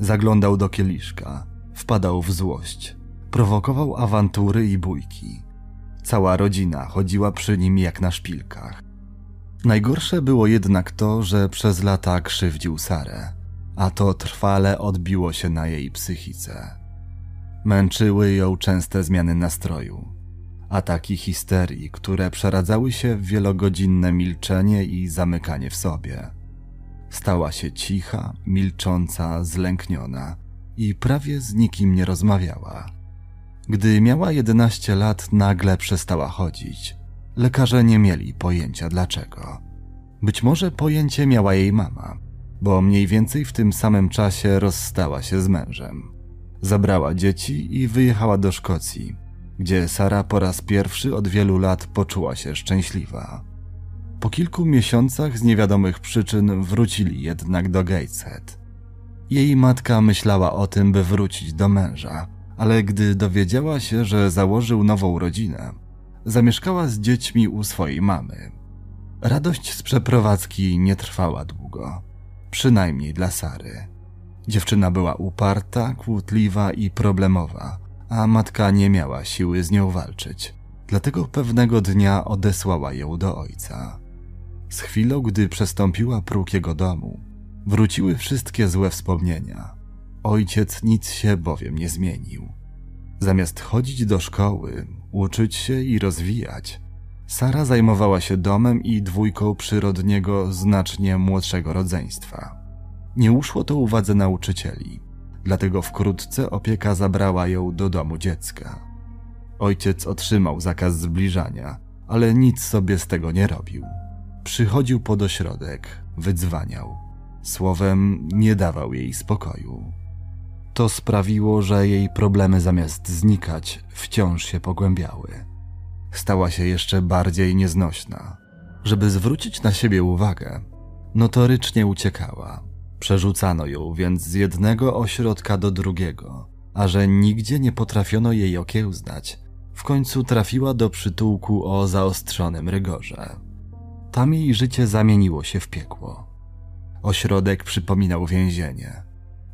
Zaglądał do kieliszka, wpadał w złość, prowokował awantury i bójki. Cała rodzina chodziła przy nim jak na szpilkach. Najgorsze było jednak to, że przez lata krzywdził Sarę a to trwale odbiło się na jej psychice. Męczyły ją częste zmiany nastroju, ataki histerii, które przeradzały się w wielogodzinne milczenie i zamykanie w sobie. Stała się cicha, milcząca, zlękniona i prawie z nikim nie rozmawiała. Gdy miała 11 lat, nagle przestała chodzić. Lekarze nie mieli pojęcia dlaczego. Być może pojęcie miała jej mama bo mniej więcej w tym samym czasie rozstała się z mężem. Zabrała dzieci i wyjechała do Szkocji, gdzie Sara po raz pierwszy od wielu lat poczuła się szczęśliwa. Po kilku miesiącach z niewiadomych przyczyn wrócili jednak do Gateshead. Jej matka myślała o tym, by wrócić do męża, ale gdy dowiedziała się, że założył nową rodzinę, zamieszkała z dziećmi u swojej mamy. Radość z przeprowadzki nie trwała długo przynajmniej dla Sary. Dziewczyna była uparta, kłótliwa i problemowa, a matka nie miała siły z nią walczyć. Dlatego pewnego dnia odesłała ją do ojca. Z chwilą, gdy przestąpiła próg jego domu, wróciły wszystkie złe wspomnienia. Ojciec nic się bowiem nie zmienił. Zamiast chodzić do szkoły, uczyć się i rozwijać, Sara zajmowała się domem i dwójką przyrodniego, znacznie młodszego rodzeństwa. Nie uszło to uwadze nauczycieli, dlatego wkrótce opieka zabrała ją do domu dziecka. Ojciec otrzymał zakaz zbliżania, ale nic sobie z tego nie robił. Przychodził pod ośrodek, wydzwaniał. Słowem, nie dawał jej spokoju. To sprawiło, że jej problemy zamiast znikać, wciąż się pogłębiały stała się jeszcze bardziej nieznośna. Żeby zwrócić na siebie uwagę, notorycznie uciekała. Przerzucano ją więc z jednego ośrodka do drugiego, a że nigdzie nie potrafiono jej okiełznać, w końcu trafiła do przytułku o zaostrzonym rygorze. Tam jej życie zamieniło się w piekło. Ośrodek przypominał więzienie.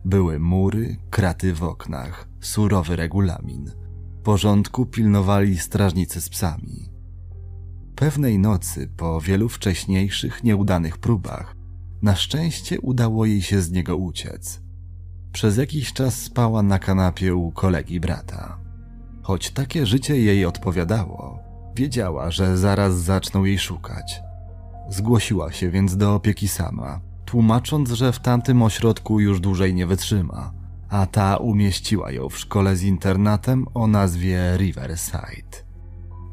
Były mury, kraty w oknach, surowy regulamin – Porządku pilnowali strażnicy z psami. Pewnej nocy, po wielu wcześniejszych nieudanych próbach, na szczęście udało jej się z niego uciec. Przez jakiś czas spała na kanapie u kolegi brata. Choć takie życie jej odpowiadało, wiedziała, że zaraz zaczną jej szukać. Zgłosiła się więc do opieki sama, tłumacząc, że w tamtym ośrodku już dłużej nie wytrzyma a ta umieściła ją w szkole z internatem o nazwie Riverside.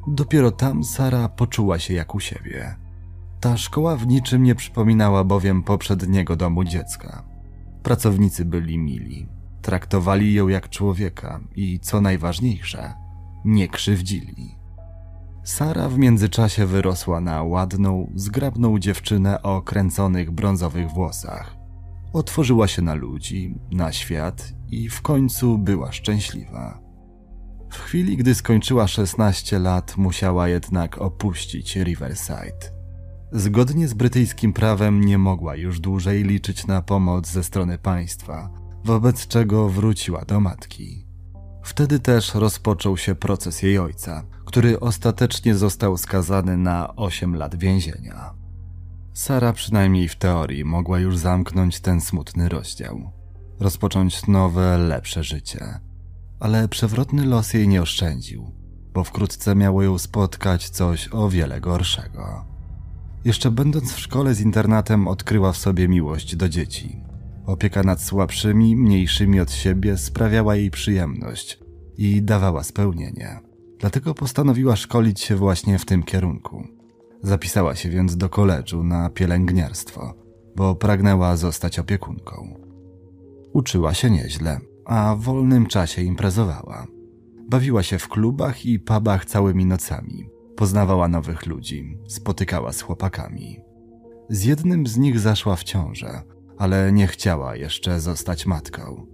Dopiero tam Sara poczuła się jak u siebie. Ta szkoła w niczym nie przypominała bowiem poprzedniego domu dziecka. Pracownicy byli mili, traktowali ją jak człowieka i co najważniejsze, nie krzywdzili. Sara w międzyczasie wyrosła na ładną, zgrabną dziewczynę o kręconych brązowych włosach otworzyła się na ludzi, na świat i w końcu była szczęśliwa. W chwili, gdy skończyła 16 lat, musiała jednak opuścić Riverside. Zgodnie z brytyjskim prawem nie mogła już dłużej liczyć na pomoc ze strony państwa, wobec czego wróciła do matki. Wtedy też rozpoczął się proces jej ojca, który ostatecznie został skazany na 8 lat więzienia. Sara przynajmniej w teorii mogła już zamknąć ten smutny rozdział. rozpocząć nowe, lepsze życie. Ale przewrotny los jej nie oszczędził, bo wkrótce miało ją spotkać coś o wiele gorszego. Jeszcze będąc w szkole z internatem, odkryła w sobie miłość do dzieci. Opieka nad słabszymi, mniejszymi od siebie sprawiała jej przyjemność i dawała spełnienie. Dlatego postanowiła szkolić się właśnie w tym kierunku. Zapisała się więc do koledżu na pielęgniarstwo, bo pragnęła zostać opiekunką. Uczyła się nieźle, a w wolnym czasie imprezowała. Bawiła się w klubach i pubach całymi nocami. Poznawała nowych ludzi, spotykała z chłopakami. Z jednym z nich zaszła w ciążę, ale nie chciała jeszcze zostać matką.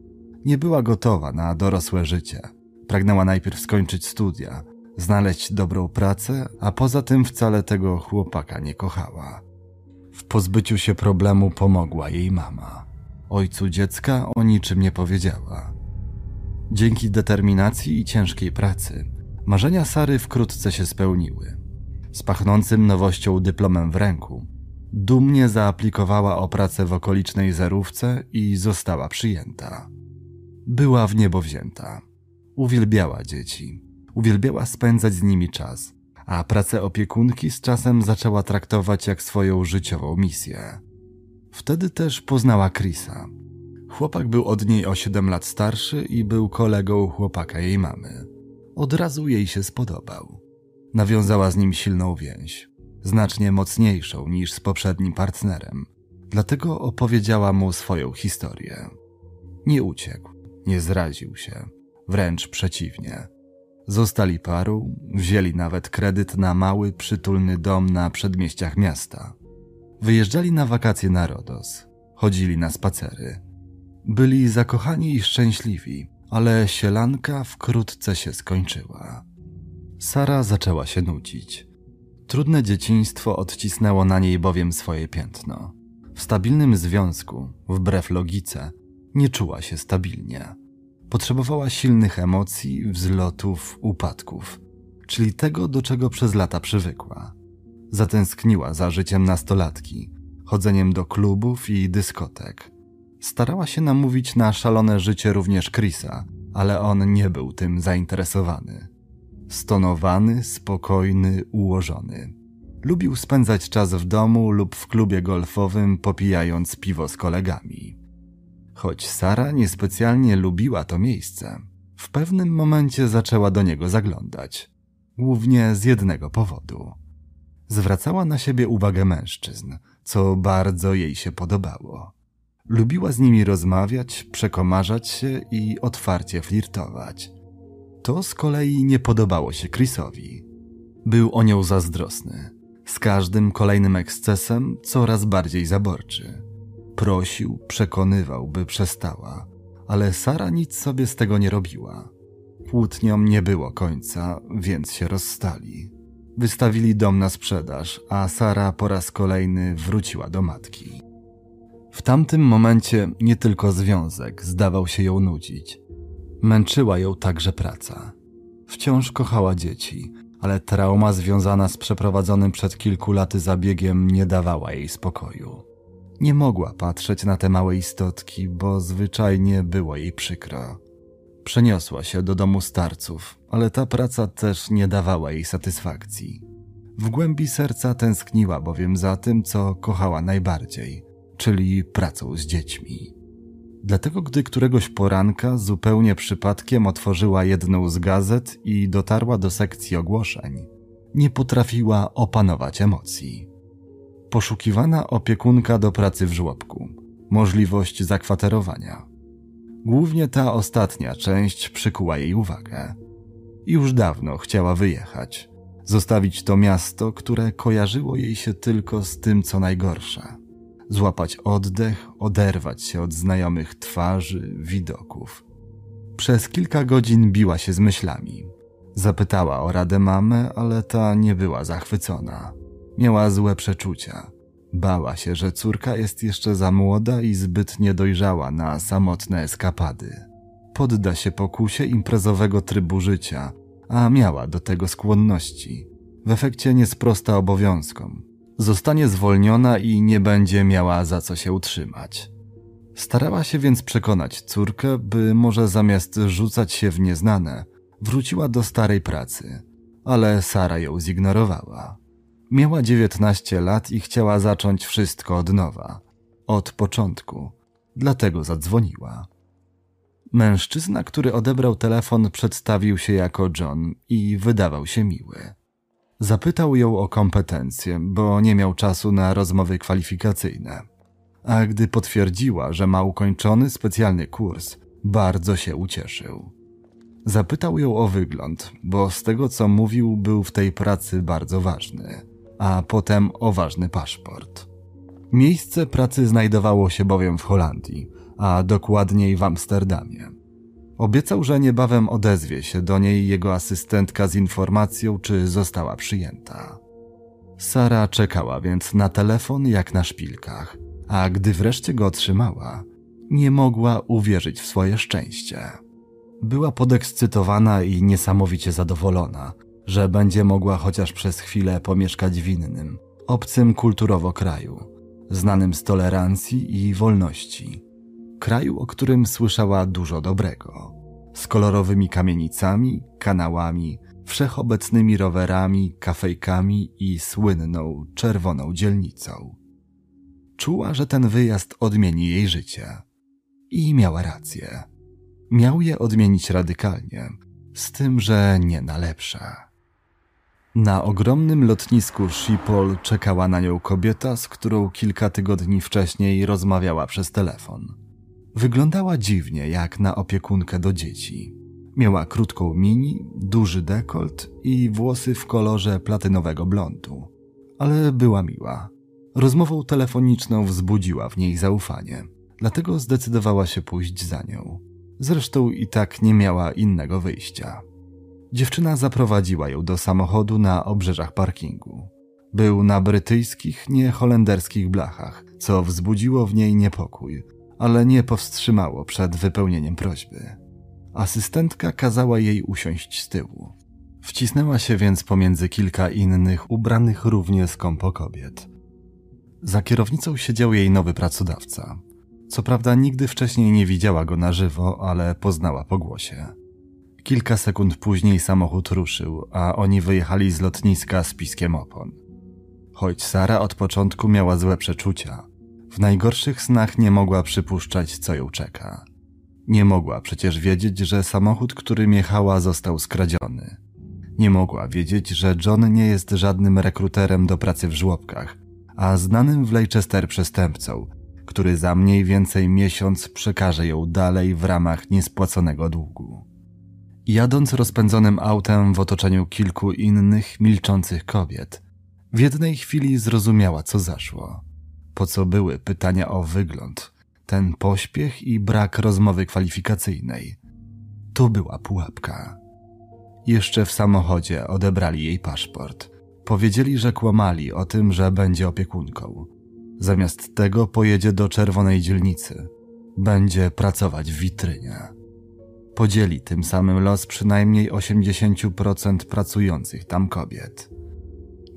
Nie była gotowa na dorosłe życie. Pragnęła najpierw skończyć studia, znaleźć dobrą pracę, a poza tym wcale tego chłopaka nie kochała. W pozbyciu się problemu pomogła jej mama. Ojcu dziecka o niczym nie powiedziała. Dzięki determinacji i ciężkiej pracy, marzenia Sary wkrótce się spełniły. Z pachnącym nowością dyplomem w ręku, dumnie zaaplikowała o pracę w okolicznej zerówce i została przyjęta. Była w niebo wzięta. Uwielbiała dzieci, uwielbiała spędzać z nimi czas, a pracę opiekunki z czasem zaczęła traktować jak swoją życiową misję. Wtedy też poznała Chrisa. Chłopak był od niej o 7 lat starszy i był kolegą chłopaka jej mamy. Od razu jej się spodobał. Nawiązała z nim silną więź, znacznie mocniejszą niż z poprzednim partnerem. Dlatego opowiedziała mu swoją historię. Nie uciekł, nie zraził się, wręcz przeciwnie. Zostali parą, wzięli nawet kredyt na mały, przytulny dom na przedmieściach miasta. Wyjeżdżali na wakacje na Rodos, chodzili na spacery. Byli zakochani i szczęśliwi, ale sielanka wkrótce się skończyła. Sara zaczęła się nudzić. Trudne dzieciństwo odcisnęło na niej bowiem swoje piętno. W stabilnym związku, wbrew logice, nie czuła się stabilnie. Potrzebowała silnych emocji, wzlotów, upadków, czyli tego, do czego przez lata przywykła. Zatęskniła za życiem nastolatki, chodzeniem do klubów i dyskotek. Starała się namówić na szalone życie również Chrisa, ale on nie był tym zainteresowany. Stonowany, spokojny, ułożony. Lubił spędzać czas w domu lub w klubie golfowym, popijając piwo z kolegami. Choć Sara niespecjalnie lubiła to miejsce, w pewnym momencie zaczęła do niego zaglądać. Głównie z jednego powodu. Zwracała na siebie uwagę mężczyzn, co bardzo jej się podobało. Lubiła z nimi rozmawiać, przekomarzać się i otwarcie flirtować. To z kolei nie podobało się Chrisowi. Był o nią zazdrosny. Z każdym kolejnym ekscesem coraz bardziej zaborczy. Prosił, przekonywał, by przestała, ale Sara nic sobie z tego nie robiła. Kłótniom nie było końca, więc się rozstali. Wystawili dom na sprzedaż, a Sara po raz kolejny wróciła do matki. W tamtym momencie nie tylko związek zdawał się ją nudzić. Męczyła ją także praca. Wciąż kochała dzieci, ale trauma związana z przeprowadzonym przed kilku laty zabiegiem nie dawała jej spokoju. Nie mogła patrzeć na te małe istotki, bo zwyczajnie było jej przykro. Przeniosła się do domu starców, ale ta praca też nie dawała jej satysfakcji. W głębi serca tęskniła bowiem za tym, co kochała najbardziej, czyli pracą z dziećmi. Dlatego, gdy któregoś poranka zupełnie przypadkiem otworzyła jedną z gazet i dotarła do sekcji ogłoszeń, nie potrafiła opanować emocji. Poszukiwana opiekunka do pracy w żłobku, możliwość zakwaterowania, Głównie ta ostatnia część przykuła jej uwagę. Już dawno chciała wyjechać, zostawić to miasto, które kojarzyło jej się tylko z tym, co najgorsze. Złapać oddech, oderwać się od znajomych twarzy, widoków. Przez kilka godzin biła się z myślami. Zapytała o radę mamę, ale ta nie była zachwycona. Miała złe przeczucia Bała się, że córka jest jeszcze za młoda i zbyt niedojrzała na samotne eskapady. Podda się pokusie imprezowego trybu życia, a miała do tego skłonności. W efekcie nie sprosta obowiązkom. Zostanie zwolniona i nie będzie miała za co się utrzymać. Starała się więc przekonać córkę, by może zamiast rzucać się w nieznane, wróciła do starej pracy, ale Sara ją zignorowała. Miała 19 lat i chciała zacząć wszystko od nowa, od początku, dlatego zadzwoniła. Mężczyzna, który odebrał telefon, przedstawił się jako John i wydawał się miły. Zapytał ją o kompetencje, bo nie miał czasu na rozmowy kwalifikacyjne. A gdy potwierdziła, że ma ukończony specjalny kurs, bardzo się ucieszył. Zapytał ją o wygląd, bo z tego co mówił, był w tej pracy bardzo ważny, a potem o ważny paszport. Miejsce pracy znajdowało się bowiem w Holandii, a dokładniej w Amsterdamie. Obiecał, że niebawem odezwie się do niej jego asystentka z informacją, czy została przyjęta. Sara czekała więc na telefon jak na szpilkach, a gdy wreszcie go otrzymała, nie mogła uwierzyć w swoje szczęście. Była podekscytowana i niesamowicie zadowolona, że będzie mogła chociaż przez chwilę pomieszkać w innym, obcym kulturowo kraju, znanym z tolerancji i wolności kraju, o którym słyszała dużo dobrego. Z kolorowymi kamienicami, kanałami, wszechobecnymi rowerami, kafejkami i słynną czerwoną dzielnicą. Czuła, że ten wyjazd odmieni jej życie. I miała rację. Miał je odmienić radykalnie, z tym, że nie na lepsze. Na ogromnym lotnisku Schiphol czekała na nią kobieta, z którą kilka tygodni wcześniej rozmawiała przez telefon. Wyglądała dziwnie, jak na opiekunkę do dzieci. Miała krótką mini, duży dekolt i włosy w kolorze platynowego blondu. Ale była miła. Rozmową telefoniczną wzbudziła w niej zaufanie, dlatego zdecydowała się pójść za nią. Zresztą i tak nie miała innego wyjścia. Dziewczyna zaprowadziła ją do samochodu na obrzeżach parkingu. Był na brytyjskich, nie holenderskich blachach, co wzbudziło w niej niepokój, ale nie powstrzymało przed wypełnieniem prośby. Asystentka kazała jej usiąść z tyłu. Wcisnęła się więc pomiędzy kilka innych, ubranych równie skąpo kobiet. Za kierownicą siedział jej nowy pracodawca. Co prawda nigdy wcześniej nie widziała go na żywo, ale poznała po głosie. Kilka sekund później samochód ruszył, a oni wyjechali z lotniska z piskiem opon. Choć Sara od początku miała złe przeczucia, w najgorszych snach nie mogła przypuszczać, co ją czeka. Nie mogła przecież wiedzieć, że samochód, którym jechała, został skradziony. Nie mogła wiedzieć, że John nie jest żadnym rekruterem do pracy w żłobkach, a znanym w Leicester przestępcą, który za mniej więcej miesiąc przekaże ją dalej w ramach niespłaconego długu. Jadąc rozpędzonym autem w otoczeniu kilku innych, milczących kobiet, w jednej chwili zrozumiała, co zaszło po co były pytania o wygląd, ten pośpiech i brak rozmowy kwalifikacyjnej. To była pułapka. Jeszcze w samochodzie odebrali jej paszport. Powiedzieli, że kłamali o tym, że będzie opiekunką. Zamiast tego pojedzie do czerwonej dzielnicy. Będzie pracować w witrynie. Podzieli tym samym los przynajmniej 80% pracujących tam kobiet.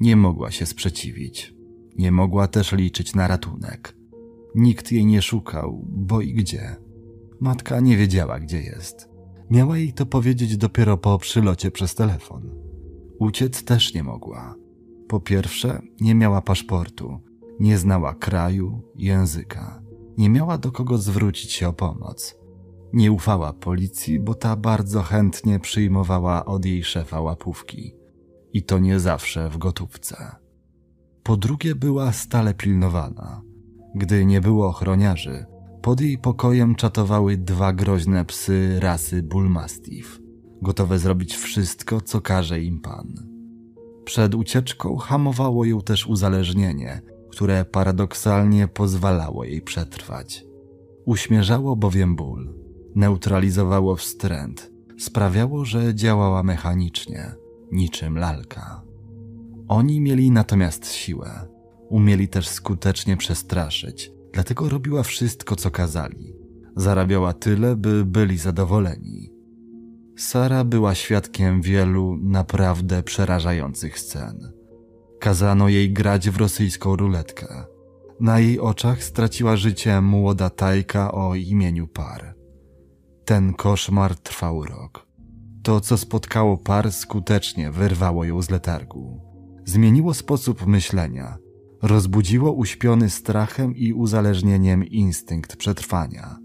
Nie mogła się sprzeciwić. Nie mogła też liczyć na ratunek. Nikt jej nie szukał, bo i gdzie. Matka nie wiedziała, gdzie jest. Miała jej to powiedzieć dopiero po przylocie przez telefon. Uciec też nie mogła. Po pierwsze, nie miała paszportu, nie znała kraju, języka, nie miała do kogo zwrócić się o pomoc. Nie ufała policji, bo ta bardzo chętnie przyjmowała od jej szefa łapówki. I to nie zawsze w gotówce. Po drugie, była stale pilnowana. Gdy nie było ochroniarzy, pod jej pokojem czatowały dwa groźne psy rasy Bullmastiff, gotowe zrobić wszystko, co każe im pan. Przed ucieczką hamowało ją też uzależnienie, które paradoksalnie pozwalało jej przetrwać. Uśmierzało bowiem ból, neutralizowało wstręt, sprawiało, że działała mechanicznie, niczym lalka. Oni mieli natomiast siłę. Umieli też skutecznie przestraszyć, dlatego robiła wszystko, co kazali. Zarabiała tyle, by byli zadowoleni. Sara była świadkiem wielu naprawdę przerażających scen. Kazano jej grać w rosyjską ruletkę. Na jej oczach straciła życie młoda Tajka o imieniu Par. Ten koszmar trwał rok. To, co spotkało Par, skutecznie wyrwało ją z letargu. Zmieniło sposób myślenia, rozbudziło uśpiony strachem i uzależnieniem instynkt przetrwania.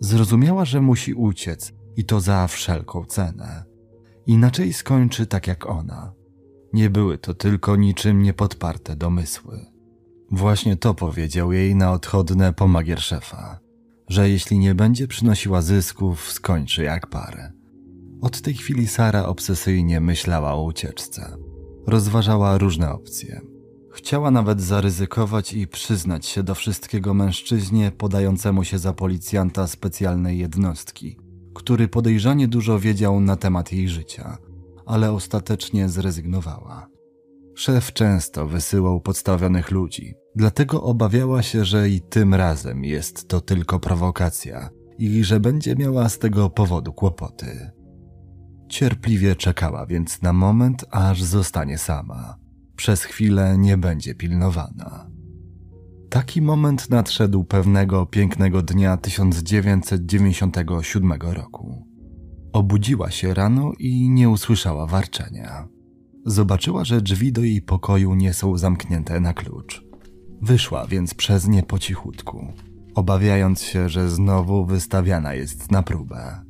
Zrozumiała, że musi uciec i to za wszelką cenę. Inaczej skończy tak jak ona. Nie były to tylko niczym niepodparte domysły. Właśnie to powiedział jej na odchodne pomagier szefa, że jeśli nie będzie przynosiła zysków, skończy jak parę. Od tej chwili Sara obsesyjnie myślała o ucieczce. Rozważała różne opcje. Chciała nawet zaryzykować i przyznać się do wszystkiego mężczyźnie podającemu się za policjanta specjalnej jednostki, który podejrzanie dużo wiedział na temat jej życia, ale ostatecznie zrezygnowała. Szef często wysyłał podstawionych ludzi, dlatego obawiała się, że i tym razem jest to tylko prowokacja i że będzie miała z tego powodu kłopoty. Cierpliwie czekała więc na moment, aż zostanie sama. Przez chwilę nie będzie pilnowana. Taki moment nadszedł pewnego pięknego dnia 1997 roku. Obudziła się rano i nie usłyszała warczenia. Zobaczyła, że drzwi do jej pokoju nie są zamknięte na klucz. Wyszła więc przez nie po cichutku, obawiając się, że znowu wystawiana jest na próbę.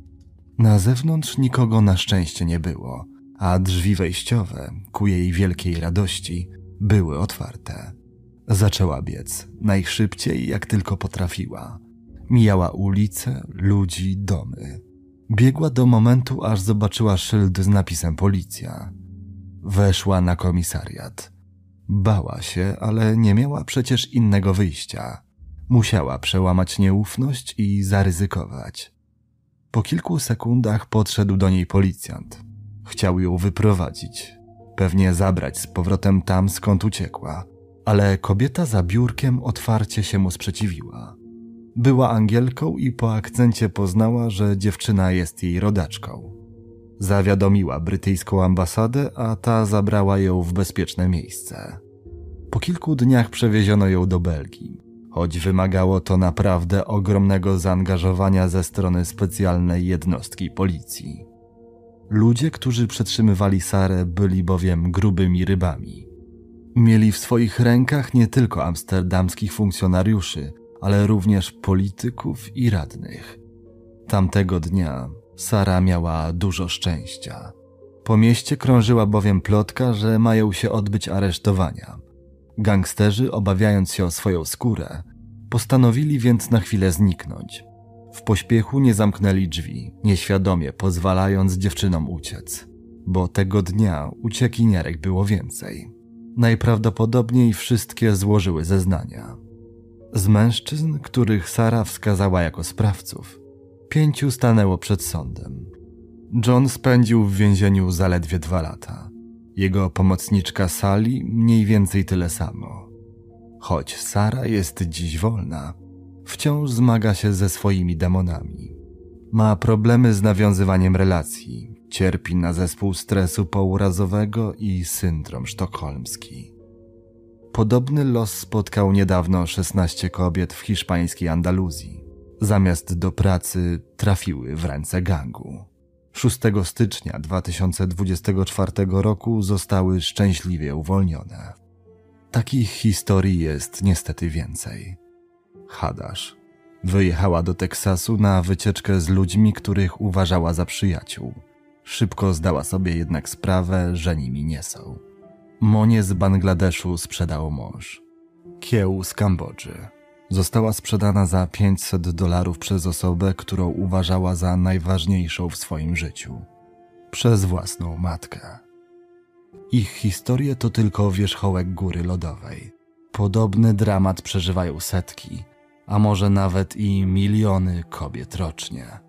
Na zewnątrz nikogo na szczęście nie było, a drzwi wejściowe, ku jej wielkiej radości, były otwarte. Zaczęła biec, najszybciej jak tylko potrafiła. Mijała ulice, ludzi, domy. Biegła do momentu, aż zobaczyła szyld z napisem policja. Weszła na komisariat. Bała się, ale nie miała przecież innego wyjścia. Musiała przełamać nieufność i zaryzykować. Po kilku sekundach podszedł do niej policjant. Chciał ją wyprowadzić, pewnie zabrać z powrotem tam, skąd uciekła, ale kobieta za biurkiem otwarcie się mu sprzeciwiła. Była Angielką i po akcencie poznała, że dziewczyna jest jej rodaczką. Zawiadomiła brytyjską ambasadę, a ta zabrała ją w bezpieczne miejsce. Po kilku dniach przewieziono ją do Belgii, choć wymagało to naprawdę ogromnego zaangażowania ze strony specjalnej jednostki policji. Ludzie, którzy przetrzymywali Sarę, byli bowiem grubymi rybami. Mieli w swoich rękach nie tylko amsterdamskich funkcjonariuszy, ale również polityków i radnych. Tamtego dnia Sara miała dużo szczęścia. Po mieście krążyła bowiem plotka, że mają się odbyć aresztowania. Gangsterzy, obawiając się o swoją skórę, postanowili więc na chwilę zniknąć. W pośpiechu nie zamknęli drzwi, nieświadomie pozwalając dziewczynom uciec, bo tego dnia uciekinierek było więcej. Najprawdopodobniej wszystkie złożyły zeznania. Z mężczyzn, których Sara wskazała jako sprawców, pięciu stanęło przed sądem. John spędził w więzieniu zaledwie dwa lata. Jego pomocniczka Sally mniej więcej tyle samo. Choć Sara jest dziś wolna, wciąż zmaga się ze swoimi demonami. Ma problemy z nawiązywaniem relacji, cierpi na zespół stresu pourazowego i syndrom sztokholmski. Podobny los spotkał niedawno 16 kobiet w hiszpańskiej Andaluzji. Zamiast do pracy trafiły w ręce gangu. 6 stycznia 2024 roku zostały szczęśliwie uwolnione. Takich historii jest niestety więcej. Hadasz wyjechała do Teksasu na wycieczkę z ludźmi, których uważała za przyjaciół. Szybko zdała sobie jednak sprawę, że nimi nie są. Monie z Bangladeszu sprzedał mąż. Kieł z Kambodży. Została sprzedana za 500 dolarów przez osobę, którą uważała za najważniejszą w swoim życiu. Przez własną matkę. Ich historie to tylko wierzchołek góry lodowej. Podobny dramat przeżywają setki, a może nawet i miliony kobiet rocznie.